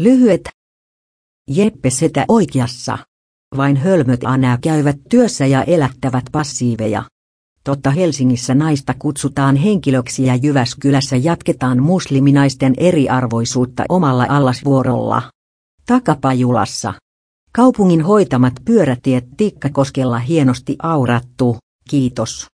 Lyhyet. Jeppe Setä oikeassa. Vain hölmöt anää käyvät työssä ja elättävät passiiveja. Totta Helsingissä naista kutsutaan henkilöksi ja Jyväskylässä jatketaan musliminaisten eriarvoisuutta omalla allasvuorolla. Takapajulassa. Kaupungin hoitamat pyörätiet Tikkakoskella hienosti aurattu, kiitos.